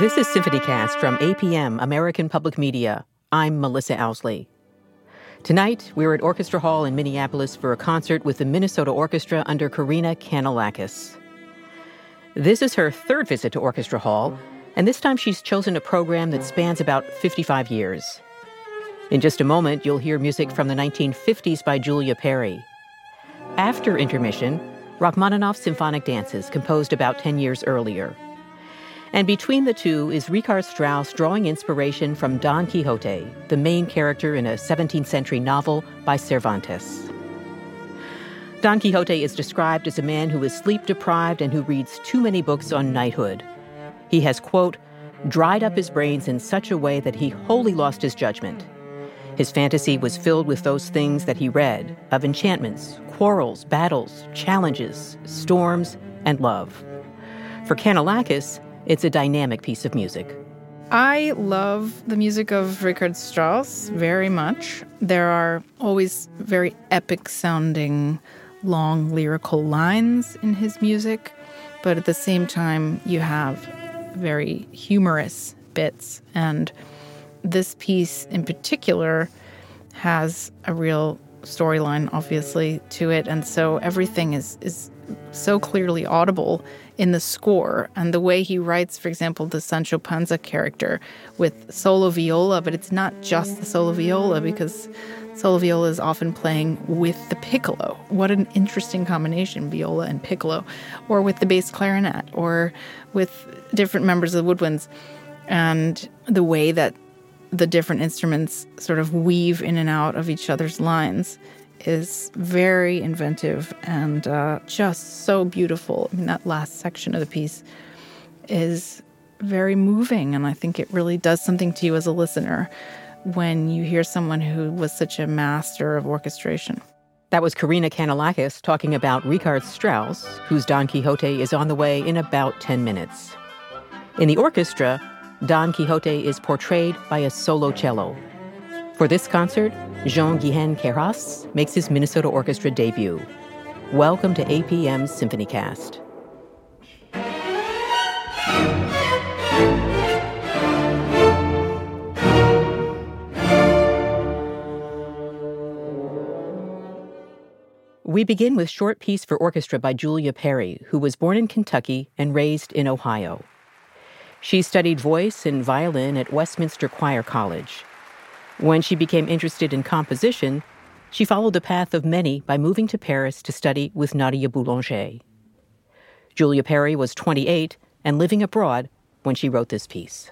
This is SymphonyCast from APM, American Public Media. I'm Melissa Ousley. Tonight, we're at Orchestra Hall in Minneapolis for a concert with the Minnesota Orchestra under Karina Canellakis. This is her third visit to Orchestra Hall, and this time she's chosen a program that spans about 55 years. In just a moment, you'll hear music from the 1950s by Julia Perry. After intermission, Rachmaninoff's Symphonic Dances, composed about 10 years earlier. And between the two is Richard Strauss drawing inspiration from Don Quixote, the main character in a 17th century novel by Cervantes. Don Quixote is described as a man who is sleep deprived and who reads too many books on knighthood. He has, quote, dried up his brains in such a way that he wholly lost his judgment. His fantasy was filled with those things that he read of enchantments, quarrels, battles, challenges, storms, and love. For Canellakis, it's a dynamic piece of music. I love the music of Richard Strauss very much. There are always very epic sounding, long lyrical lines in his music, but at the same time, you have very humorous bits. And this piece in particular has a real storyline, obviously, to it. And so everything is, is so clearly audible in the score and the way he writes, for example, the Sancho Panza character with solo viola, but it's not just the solo viola because solo viola is often playing with the piccolo. What an interesting combination, viola and piccolo, or with the bass clarinet, or with different members of the woodwinds. And the way that the different instruments sort of weave in and out of each other's lines is very inventive and uh, just so beautiful. I mean, that last section of the piece is very moving, and I think it really does something to you as a listener when you hear someone who was such a master of orchestration. That was Karina Canellakis talking about Richard Strauss, whose Don Quixote is on the way in about 10 minutes. In the orchestra, Don Quixote is portrayed by a solo cello. For this concert, Jean Guihen Queyras makes his Minnesota Orchestra debut. Welcome to APM's Symphony Cast. We begin with Short Piece for Orchestra by Julia Perry, who was born in Kentucky and raised in Ohio. She studied voice and violin at Westminster Choir College. When she became interested in composition, she followed the path of many by moving to Paris to study with Nadia Boulanger. Julia Perry was 28 and living abroad when she wrote this piece.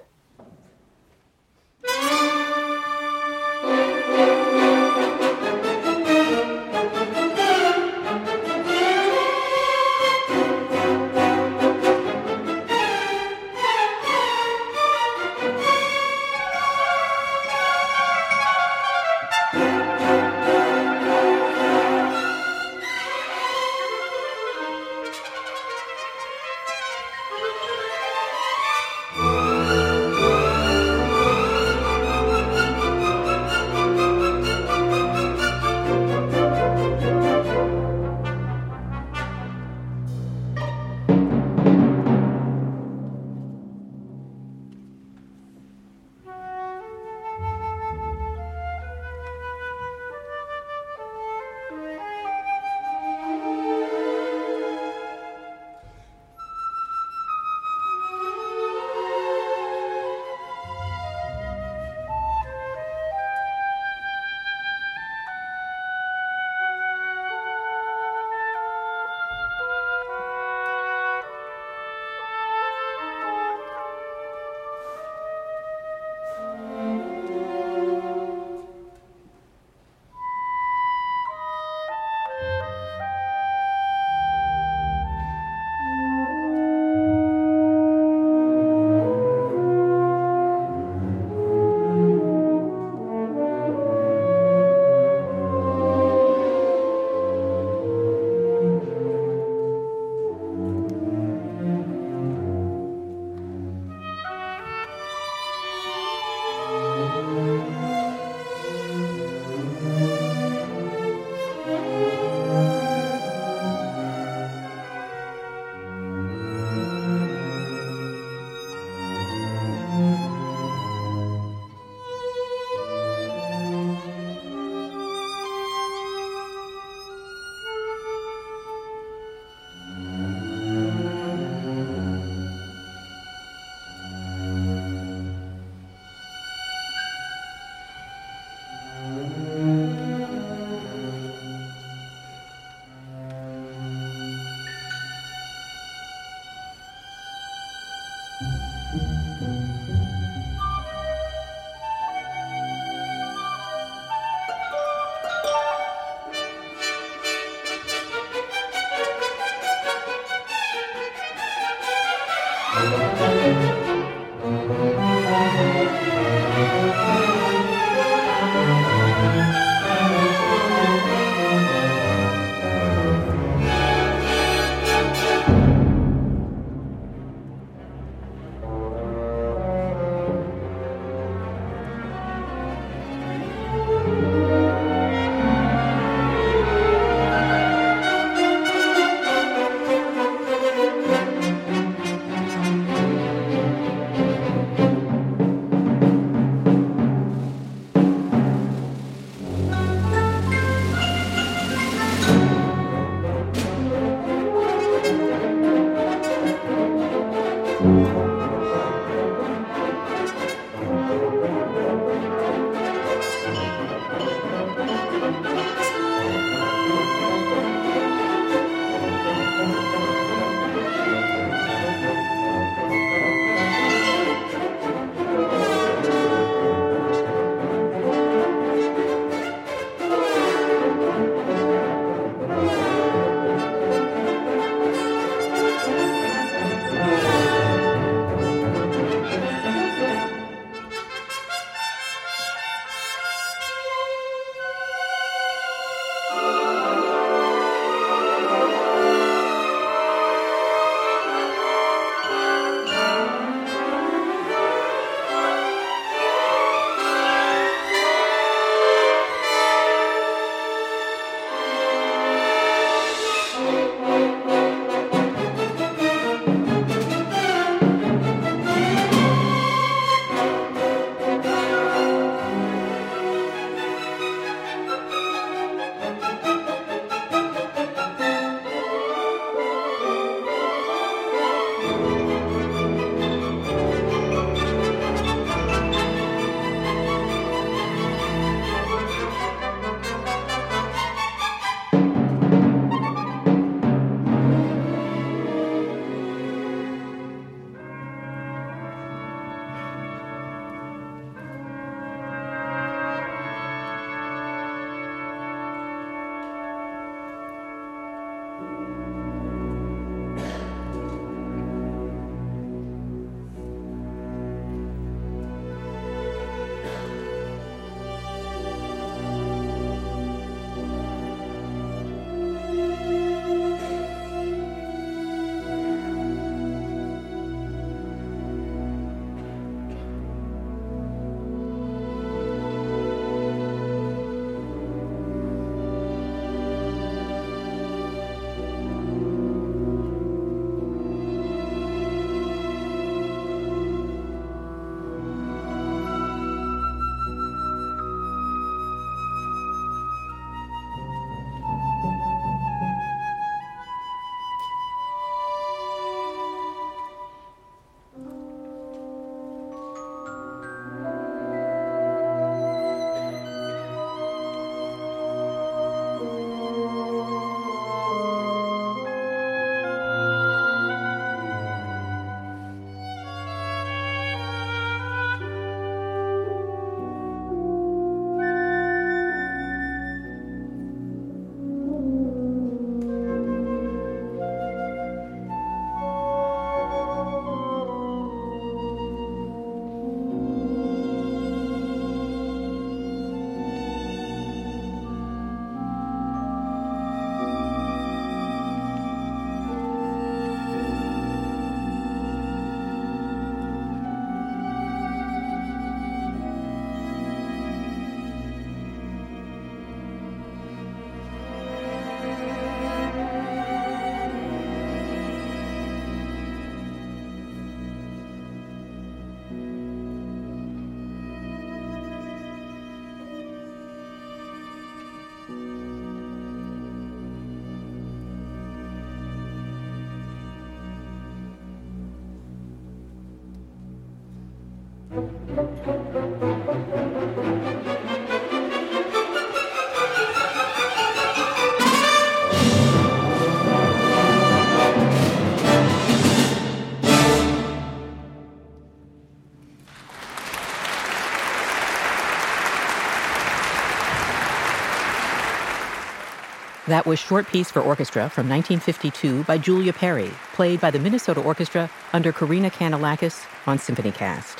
That was Short Piece for Orchestra from 1952 by Julia Perry, played by the Minnesota Orchestra under Karina Canellakis on SymphonyCast.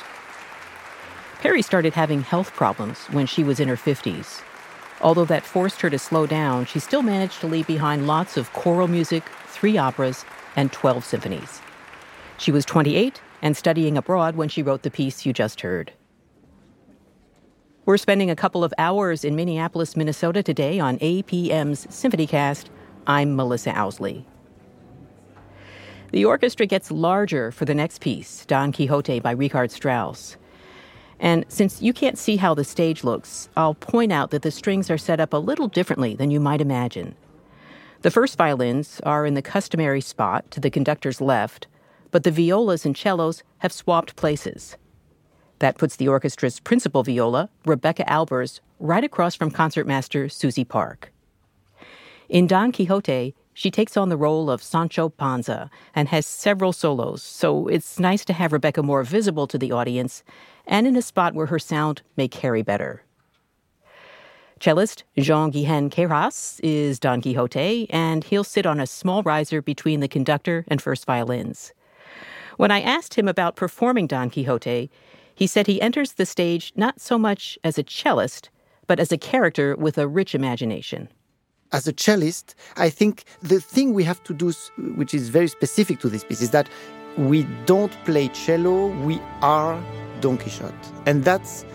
Perry started having health problems when she was in her 50s. Although that forced her to slow down, she still managed to leave behind lots of choral music, three operas, and 12 symphonies. She was 28 and studying abroad when she wrote the piece you just heard. We're spending a couple of hours in Minneapolis, Minnesota today on APM's SymphonyCast. I'm Melissa Ousley. The orchestra gets larger for the next piece, Don Quixote by Richard Strauss. And since you can't see how the stage looks, I'll point out that the strings are set up a little differently than you might imagine. The first violins are in the customary spot to the conductor's left, but the violas and cellos have swapped places. That puts the orchestra's principal viola, Rebecca Albers, right across from concertmaster Susie Park. In Don Quixote, she takes on the role of Sancho Panza and has several solos, so it's nice to have Rebecca more visible to the audience and in a spot where her sound may carry better. Cellist Jean Guihen Queyras is Don Quixote, and he'll sit on a small riser between the conductor and first violins. When I asked him about performing Don Quixote, he said he enters the stage not so much as a cellist, but as a character with a rich imagination. As a cellist, I think the thing we have to do, which is very specific to this piece, is that we don't play cello, we are Don Quixote. And that's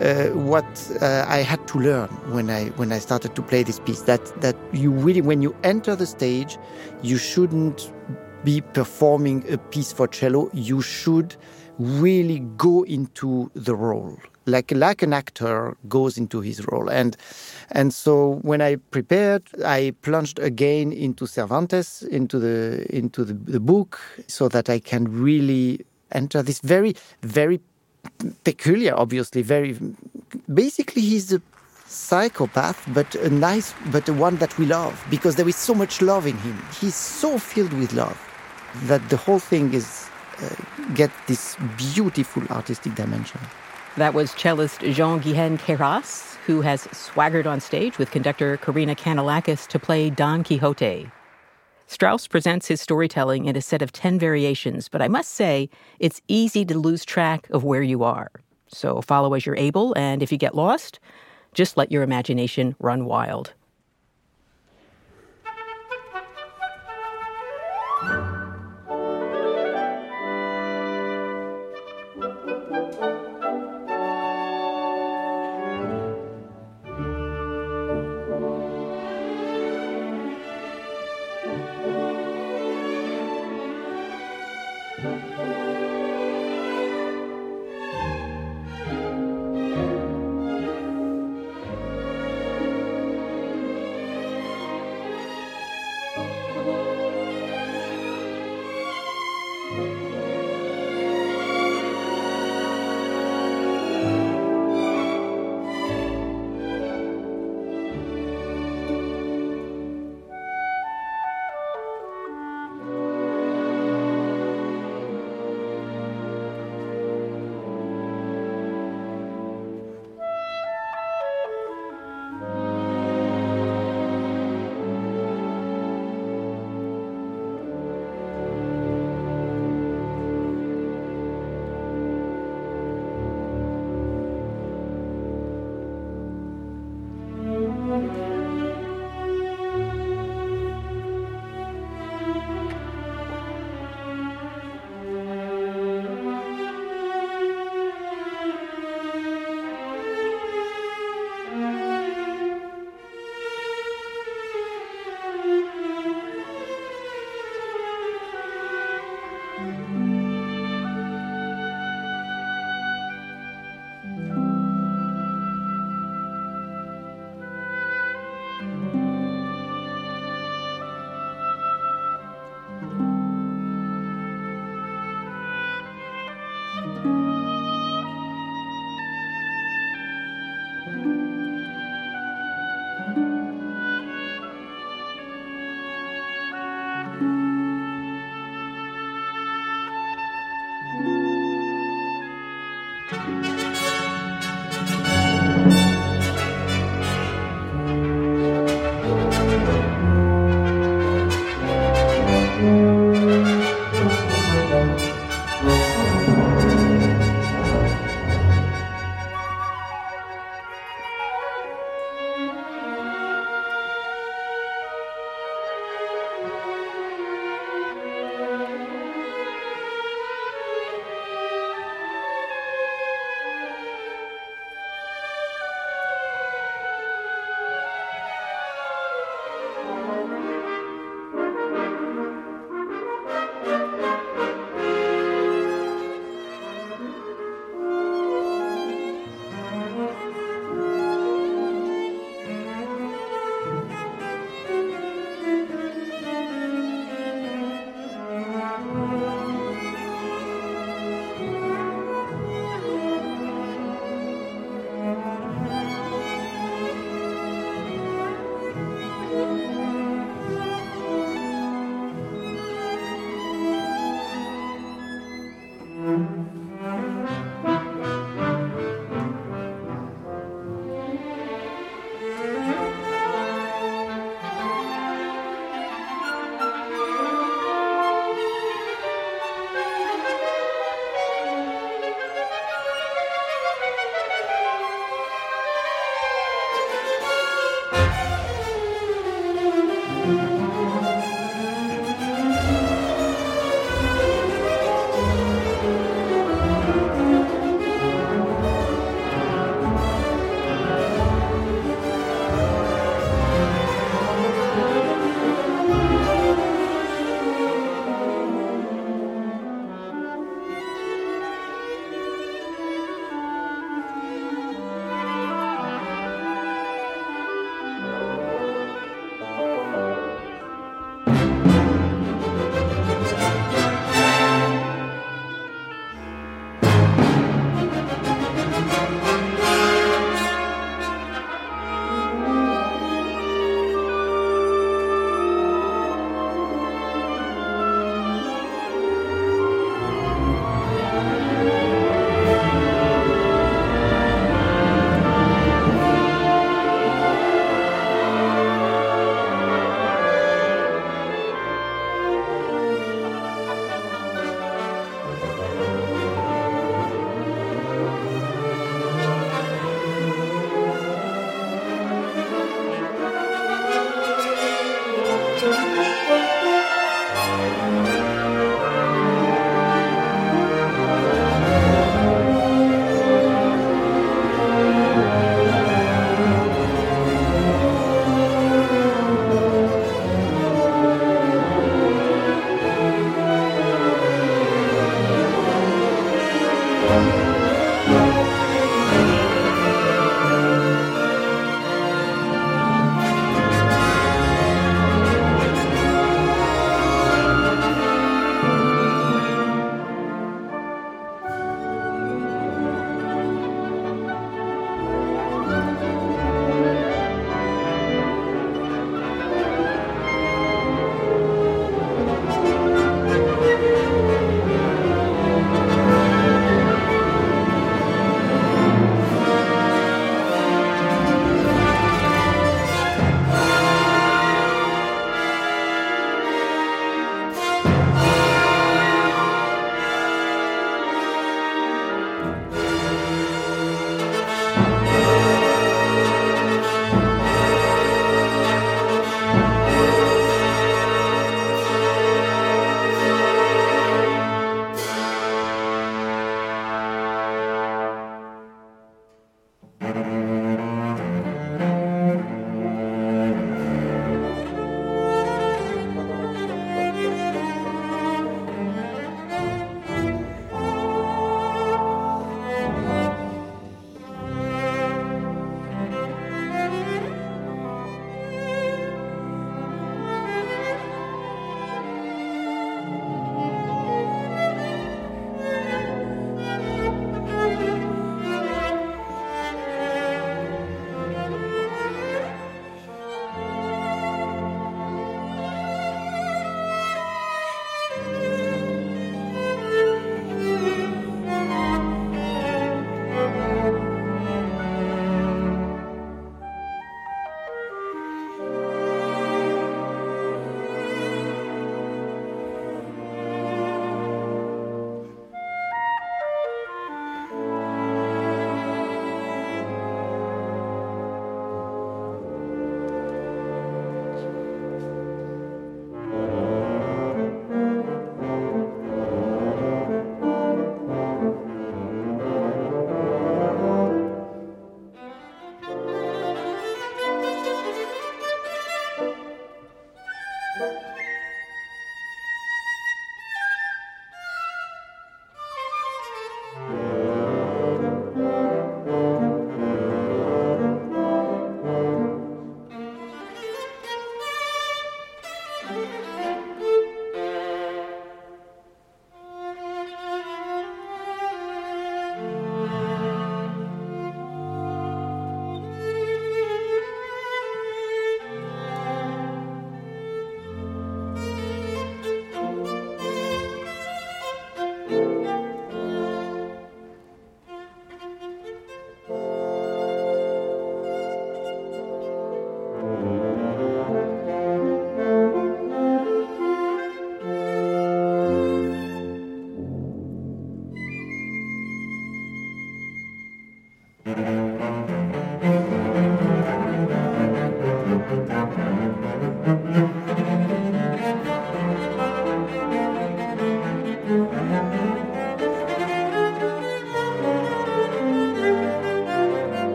uh, what uh, I had to learn when I when I started to play this piece. That that you really, when you enter the stage, you shouldn't be performing a piece for cello. You should really go into the role like like an actor goes into his role and and so when i prepared i plunged again into cervantes into the into the, the book so that i can really enter this very very peculiar obviously very basically he's a psychopath but a nice but a one that we love because there is so much love in him he's so filled with love that the whole thing is uh, get this beautiful artistic dimension. That was cellist Jean Guihen Queyras, who has swaggered on stage with conductor Karina Canellakis to play Don Quixote. Strauss presents his storytelling in a set of 10 variations, but I must say, it's easy to lose track of where you are. So follow as you're able, and if you get lost, just let your imagination run wild.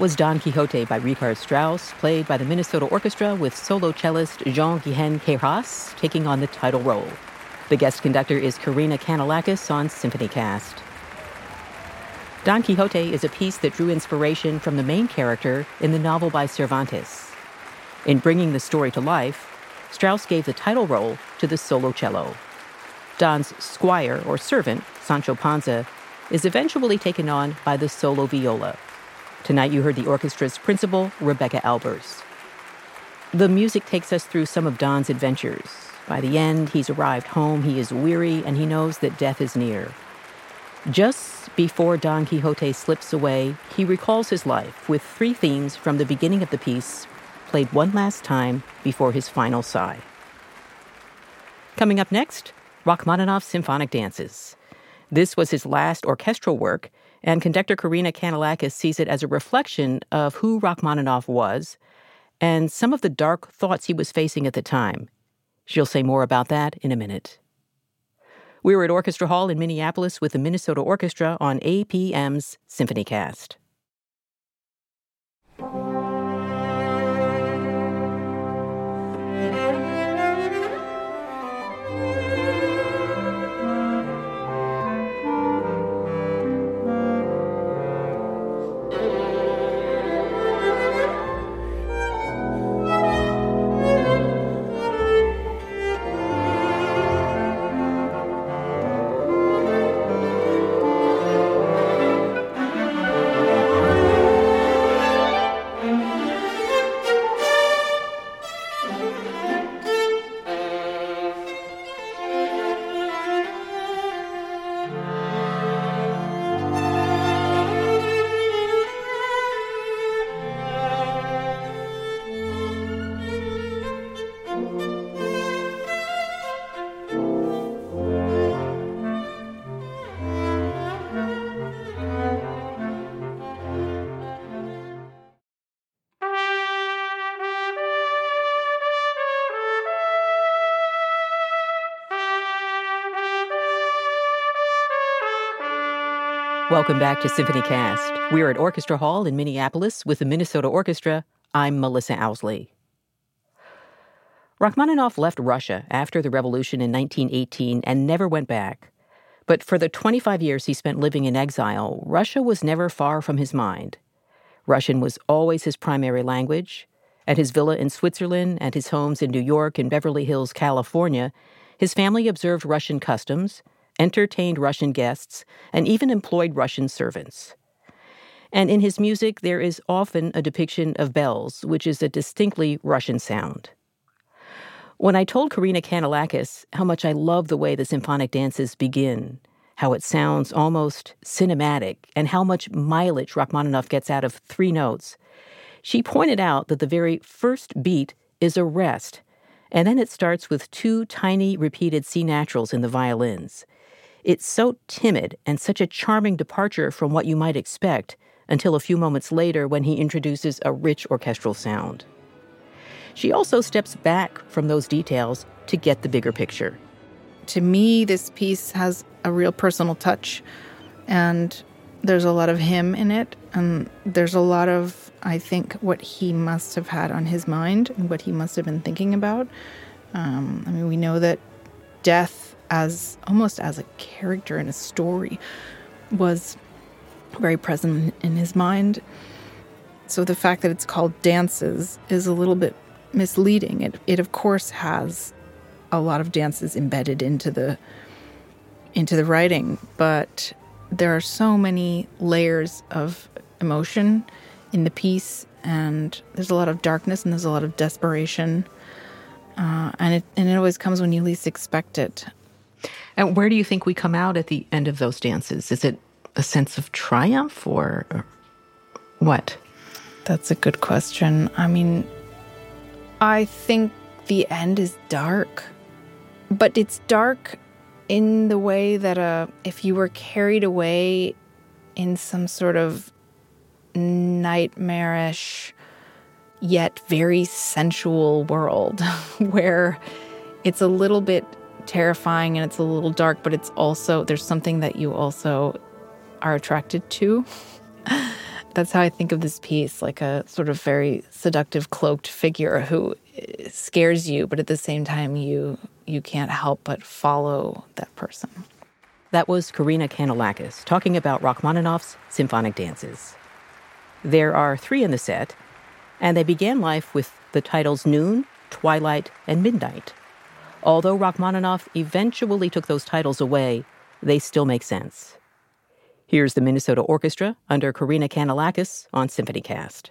Was Don Quixote by Richard Strauss, played by the Minnesota Orchestra with solo cellist Jean-Guihen Queyras taking on the title role. The guest conductor is Karina Canellakis on SymphonyCast. Don Quixote is a piece that drew inspiration from the main character in the novel by Cervantes. In bringing the story to life, Strauss gave the title role to the solo cello. Don's squire or servant, Sancho Panza, is eventually taken on by the solo viola. Tonight you heard the orchestra's principal, Rebecca Albers. The music takes us through some of Don's adventures. By the end, he's arrived home, he is weary, and he knows that death is near. Just before Don Quixote slips away, he recalls his life with three themes from the beginning of the piece, played one last time before his final sigh. Coming up next, Rachmaninoff's Symphonic Dances. This was his last orchestral work, and conductor Karina Canellakis sees it as a reflection of who Rachmaninoff was and some of the dark thoughts he was facing at the time. She'll say more about that in a minute. We were at Orchestra Hall in Minneapolis with the Minnesota Orchestra on APM's SymphonyCast. Welcome back to Symphony Cast. We're at Orchestra Hall in Minneapolis with the Minnesota Orchestra. I'm Melissa Ousley. Rachmaninoff left Russia after the revolution in 1918 and never went back. But for the 25 years he spent living in exile, Russia was never far from his mind. Russian was always his primary language. At his villa in Switzerland and his homes in New York and Beverly Hills, California, his family observed Russian customs entertained Russian guests, and even employed Russian servants. And in his music, there is often a depiction of bells, which is a distinctly Russian sound. When I told Karina Canellakis how much I love the way the symphonic dances begin, how it sounds almost cinematic, and how much mileage Rachmaninoff gets out of three notes, she pointed out that the very first beat is a rest, and then it starts with two tiny repeated C naturals in the violins. It's so timid and such a charming departure from what you might expect until a few moments later when he introduces a rich orchestral sound. She also steps back from those details to get the bigger picture. To me, this piece has a real personal touch, and there's a lot of him in it, and there's a lot of, I think, what he must have had on his mind and what he must have been thinking about. Um, I mean, we know that death as almost as a character in a story was very present in his mind. So the fact that it's called dances is a little bit misleading. It it of course has a lot of dances embedded into the into the writing, but there are so many layers of emotion in the piece and there's a lot of darkness and there's a lot of desperation. Uh, and it and it always comes when you least expect it. And where do you think we come out at the end of those dances? Is it a sense of triumph or, what? That's a good question. I mean, I think the end is dark, but it's dark in the way that uh, if you were carried away in some sort of nightmarish yet very sensual world where it's a little bit terrifying and it's a little dark, but it's also, there's something that you also are attracted to. That's how I think of this piece, like a sort of very seductive cloaked figure who scares you, but at the same time you you can't help but follow that person. That was Karina Canellakis talking about Rachmaninoff's symphonic dances. There are three in the set, and they began life with the titles Noon, Twilight, and Midnight. Although Rachmaninoff eventually took those titles away, they still make sense. Here's the Minnesota Orchestra under Karina Canellakis on SymphonyCast.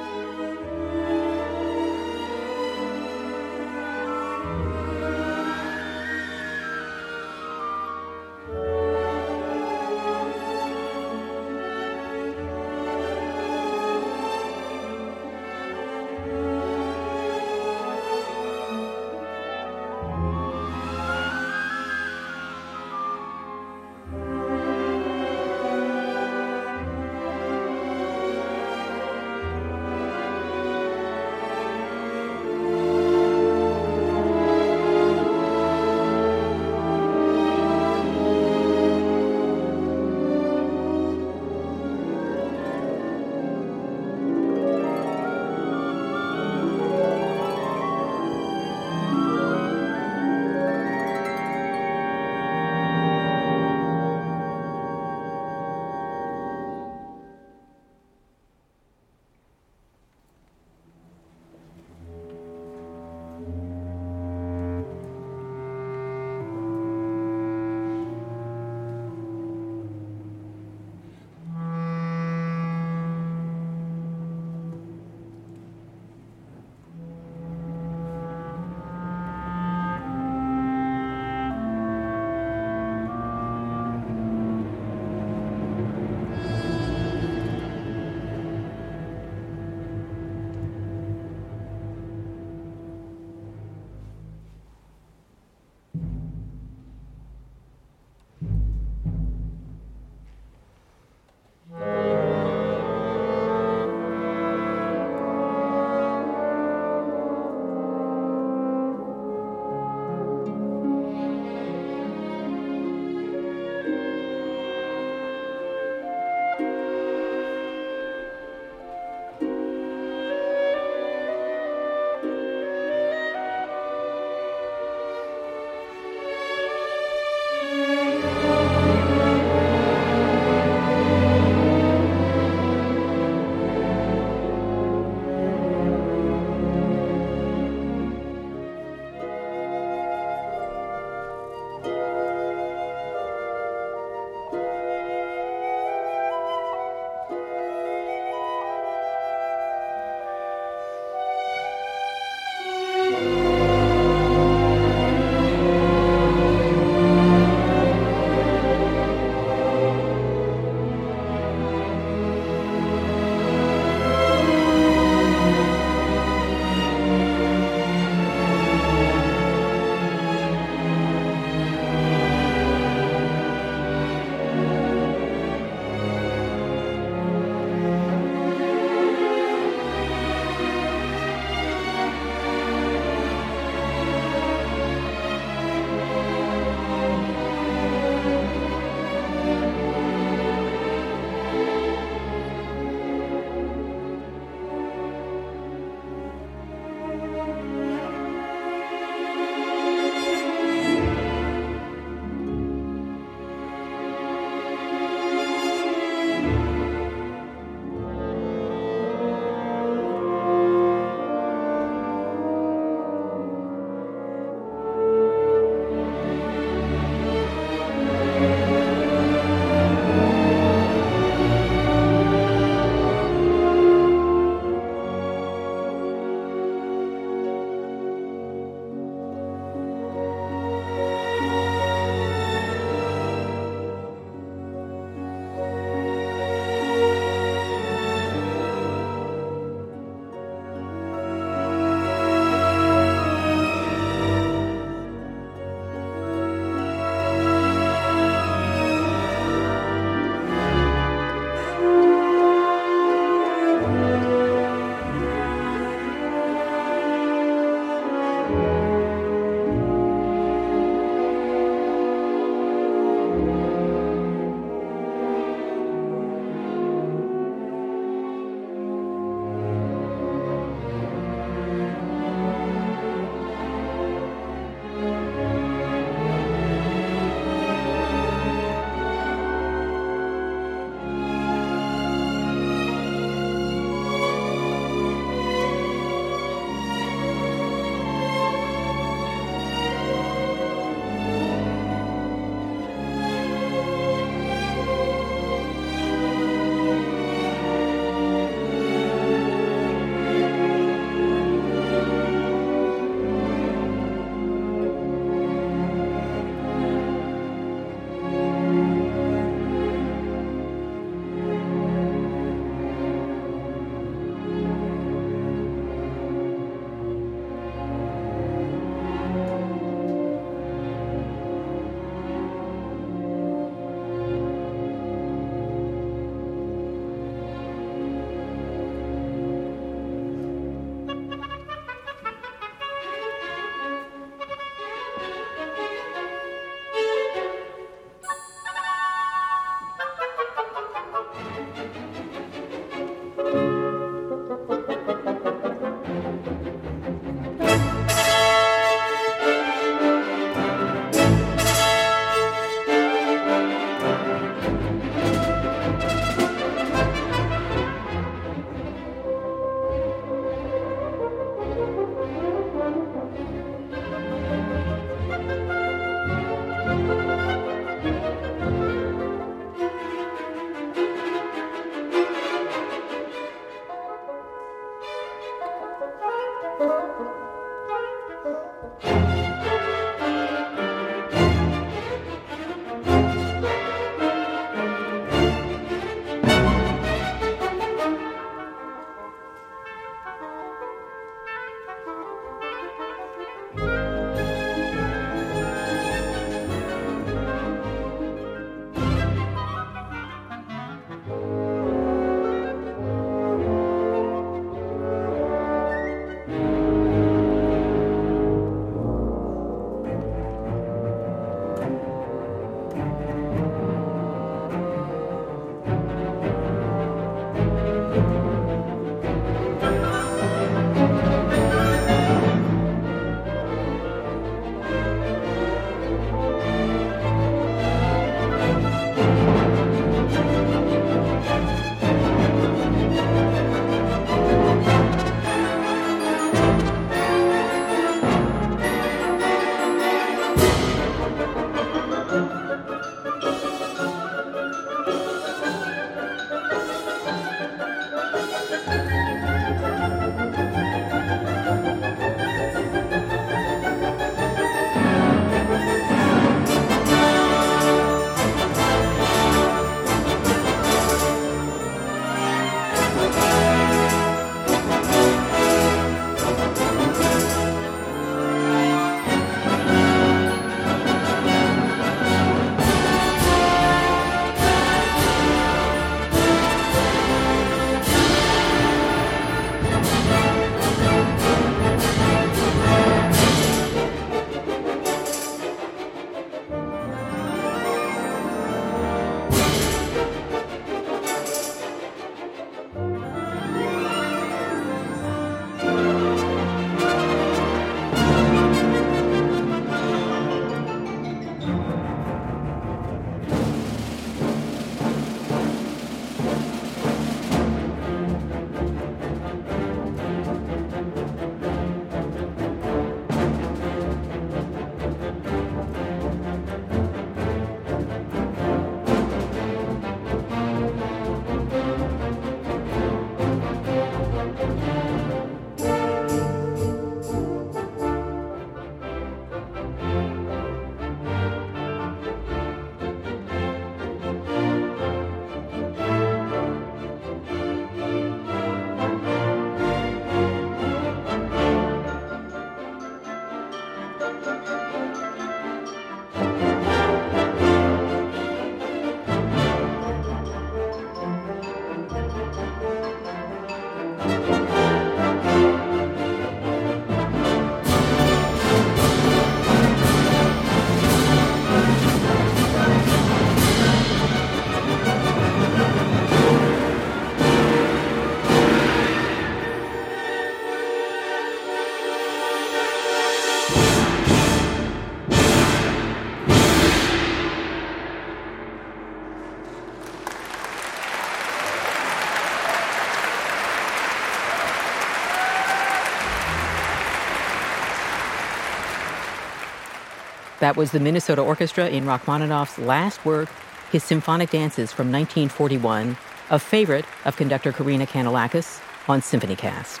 That was the Minnesota Orchestra in Rachmaninoff's last work, his Symphonic Dances from 1941, a favorite of conductor Karina Canellakis on SymphonyCast.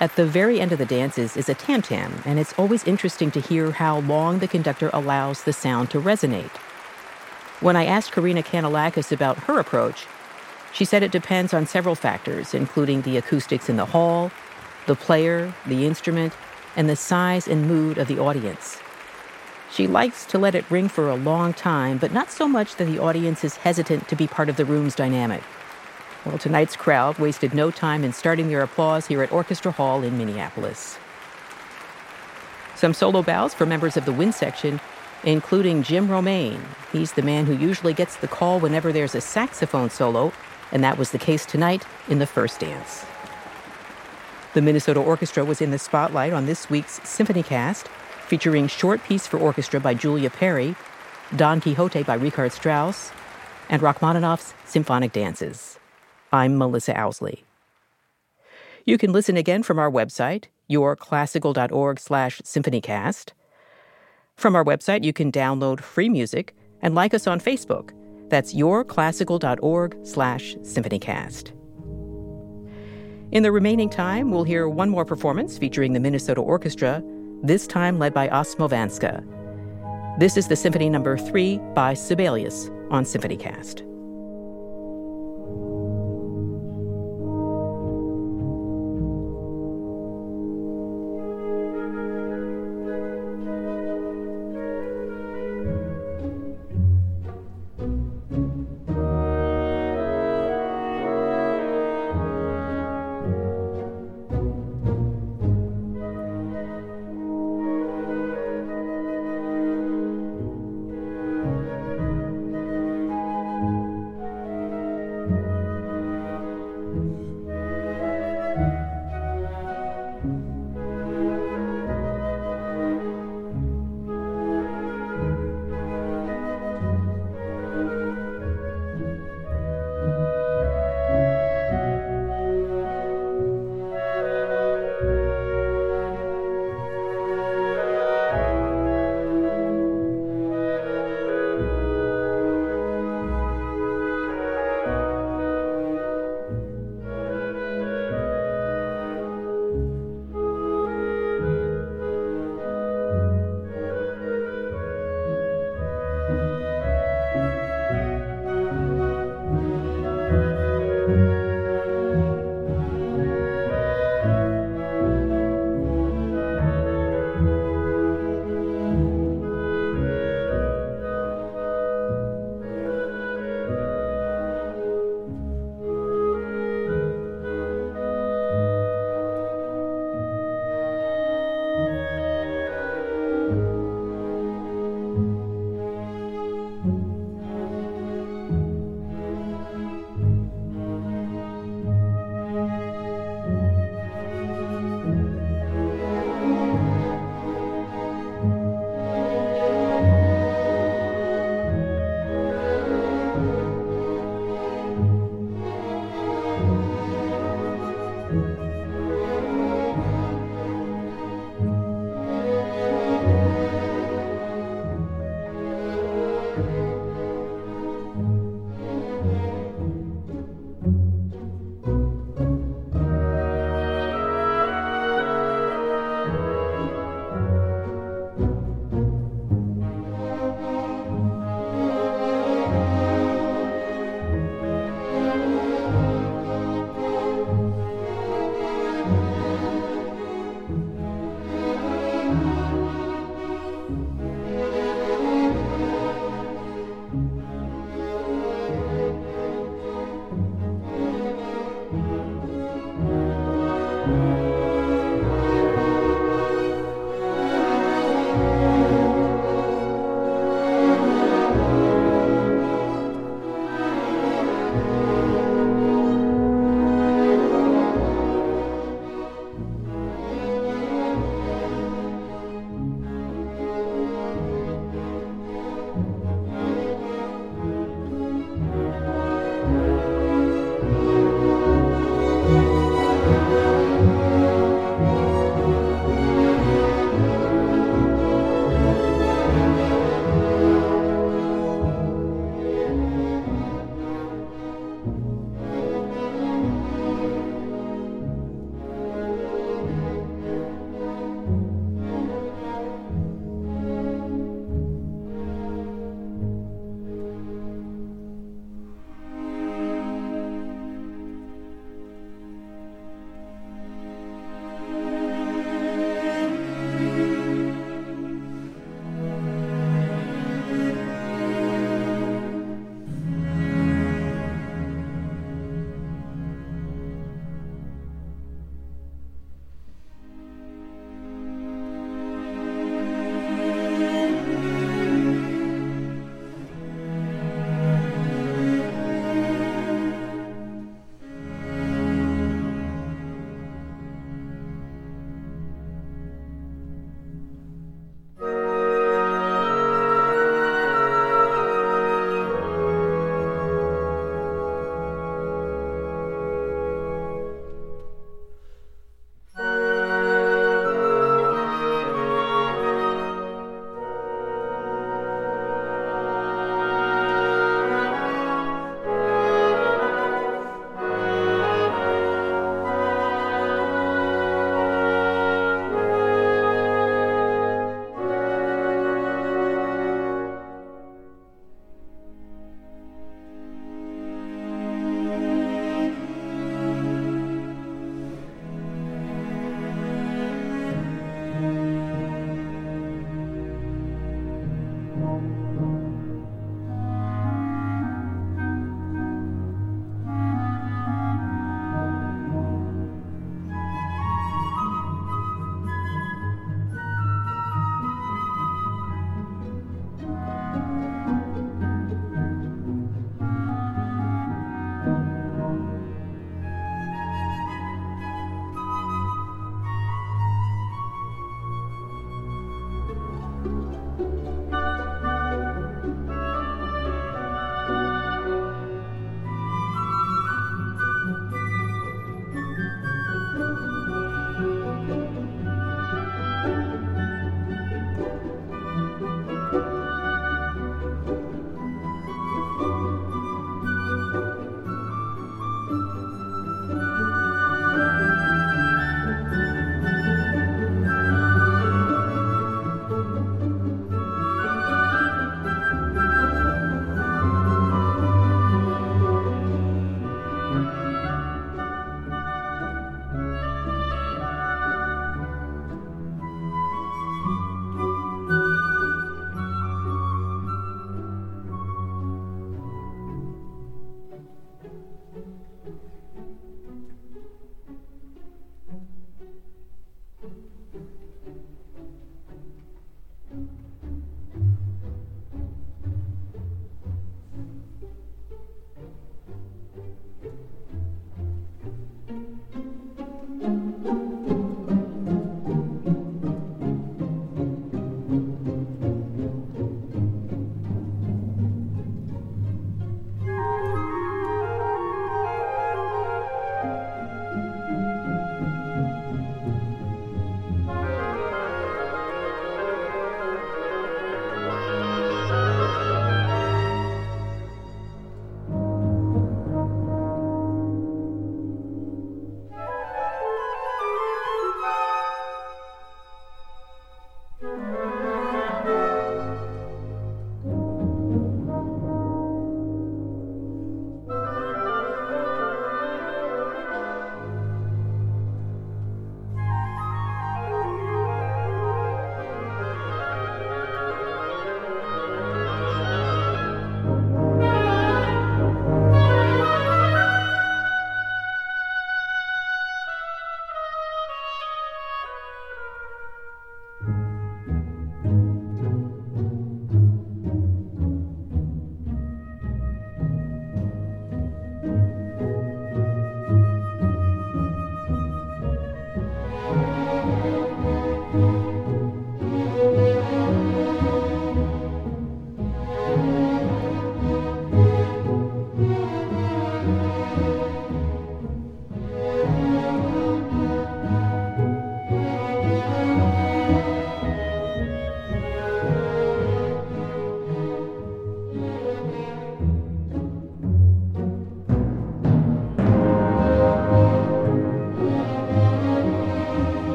At the very end of the dances is a tam tam, and it's always interesting to hear how long the conductor allows the sound to resonate. When I asked Karina Canellakis about her approach, she said it depends on several factors, including the acoustics in the hall, the player, the instrument, and the size and mood of the audience. She likes to let it ring for a long time, but not so much that the audience is hesitant to be part of the room's dynamic. Well, tonight's crowd wasted no time in starting their applause here at Orchestra Hall in Minneapolis. Some solo bows for members of the wind section, including Jim Romaine. He's the man who usually gets the call whenever there's a saxophone solo, and that was the case tonight in the first dance. The Minnesota Orchestra was in the spotlight on this week's SymphonyCast, featuring Short Piece for Orchestra by Julia Perry, Don Quixote by Richard Strauss, and Rachmaninoff's Symphonic Dances. I'm Melissa Ousley. You can listen again from our website, yourclassical.org slash symphonycast. From our website, you can download free music and like us on Facebook. That's yourclassical.org slash symphonycast. In the remaining time, we'll hear one more performance featuring the Minnesota Orchestra, this time led by Osmo Vänskä. This is the Symphony Number no. 3 by Sibelius on SymphonyCast.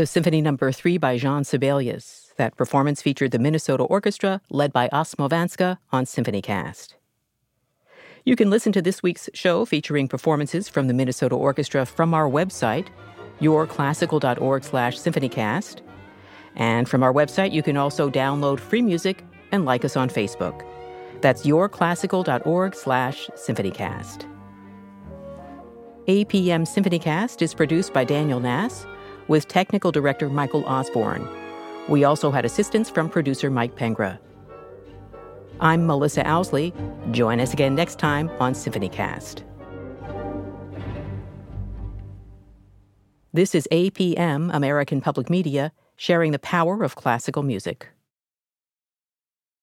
The Symphony Number no. 3 by Jean Sibelius. That performance featured the Minnesota Orchestra, led by Osmo Vänskä, on SymphonyCast. You can listen to this week's show featuring performances from the Minnesota Orchestra from our website, yourclassical.org slash symphonycast. And from our website, you can also download free music and like us on Facebook. That's yourclassical.org slash symphonycast. APM Symphonycast is produced by Daniel Nass with technical director Michael Osborne. We also had assistance from producer Mike Pengra. I'm Melissa Ousley. Join us again next time on SymphonyCast. This is APM, American Public Media, sharing the power of classical music.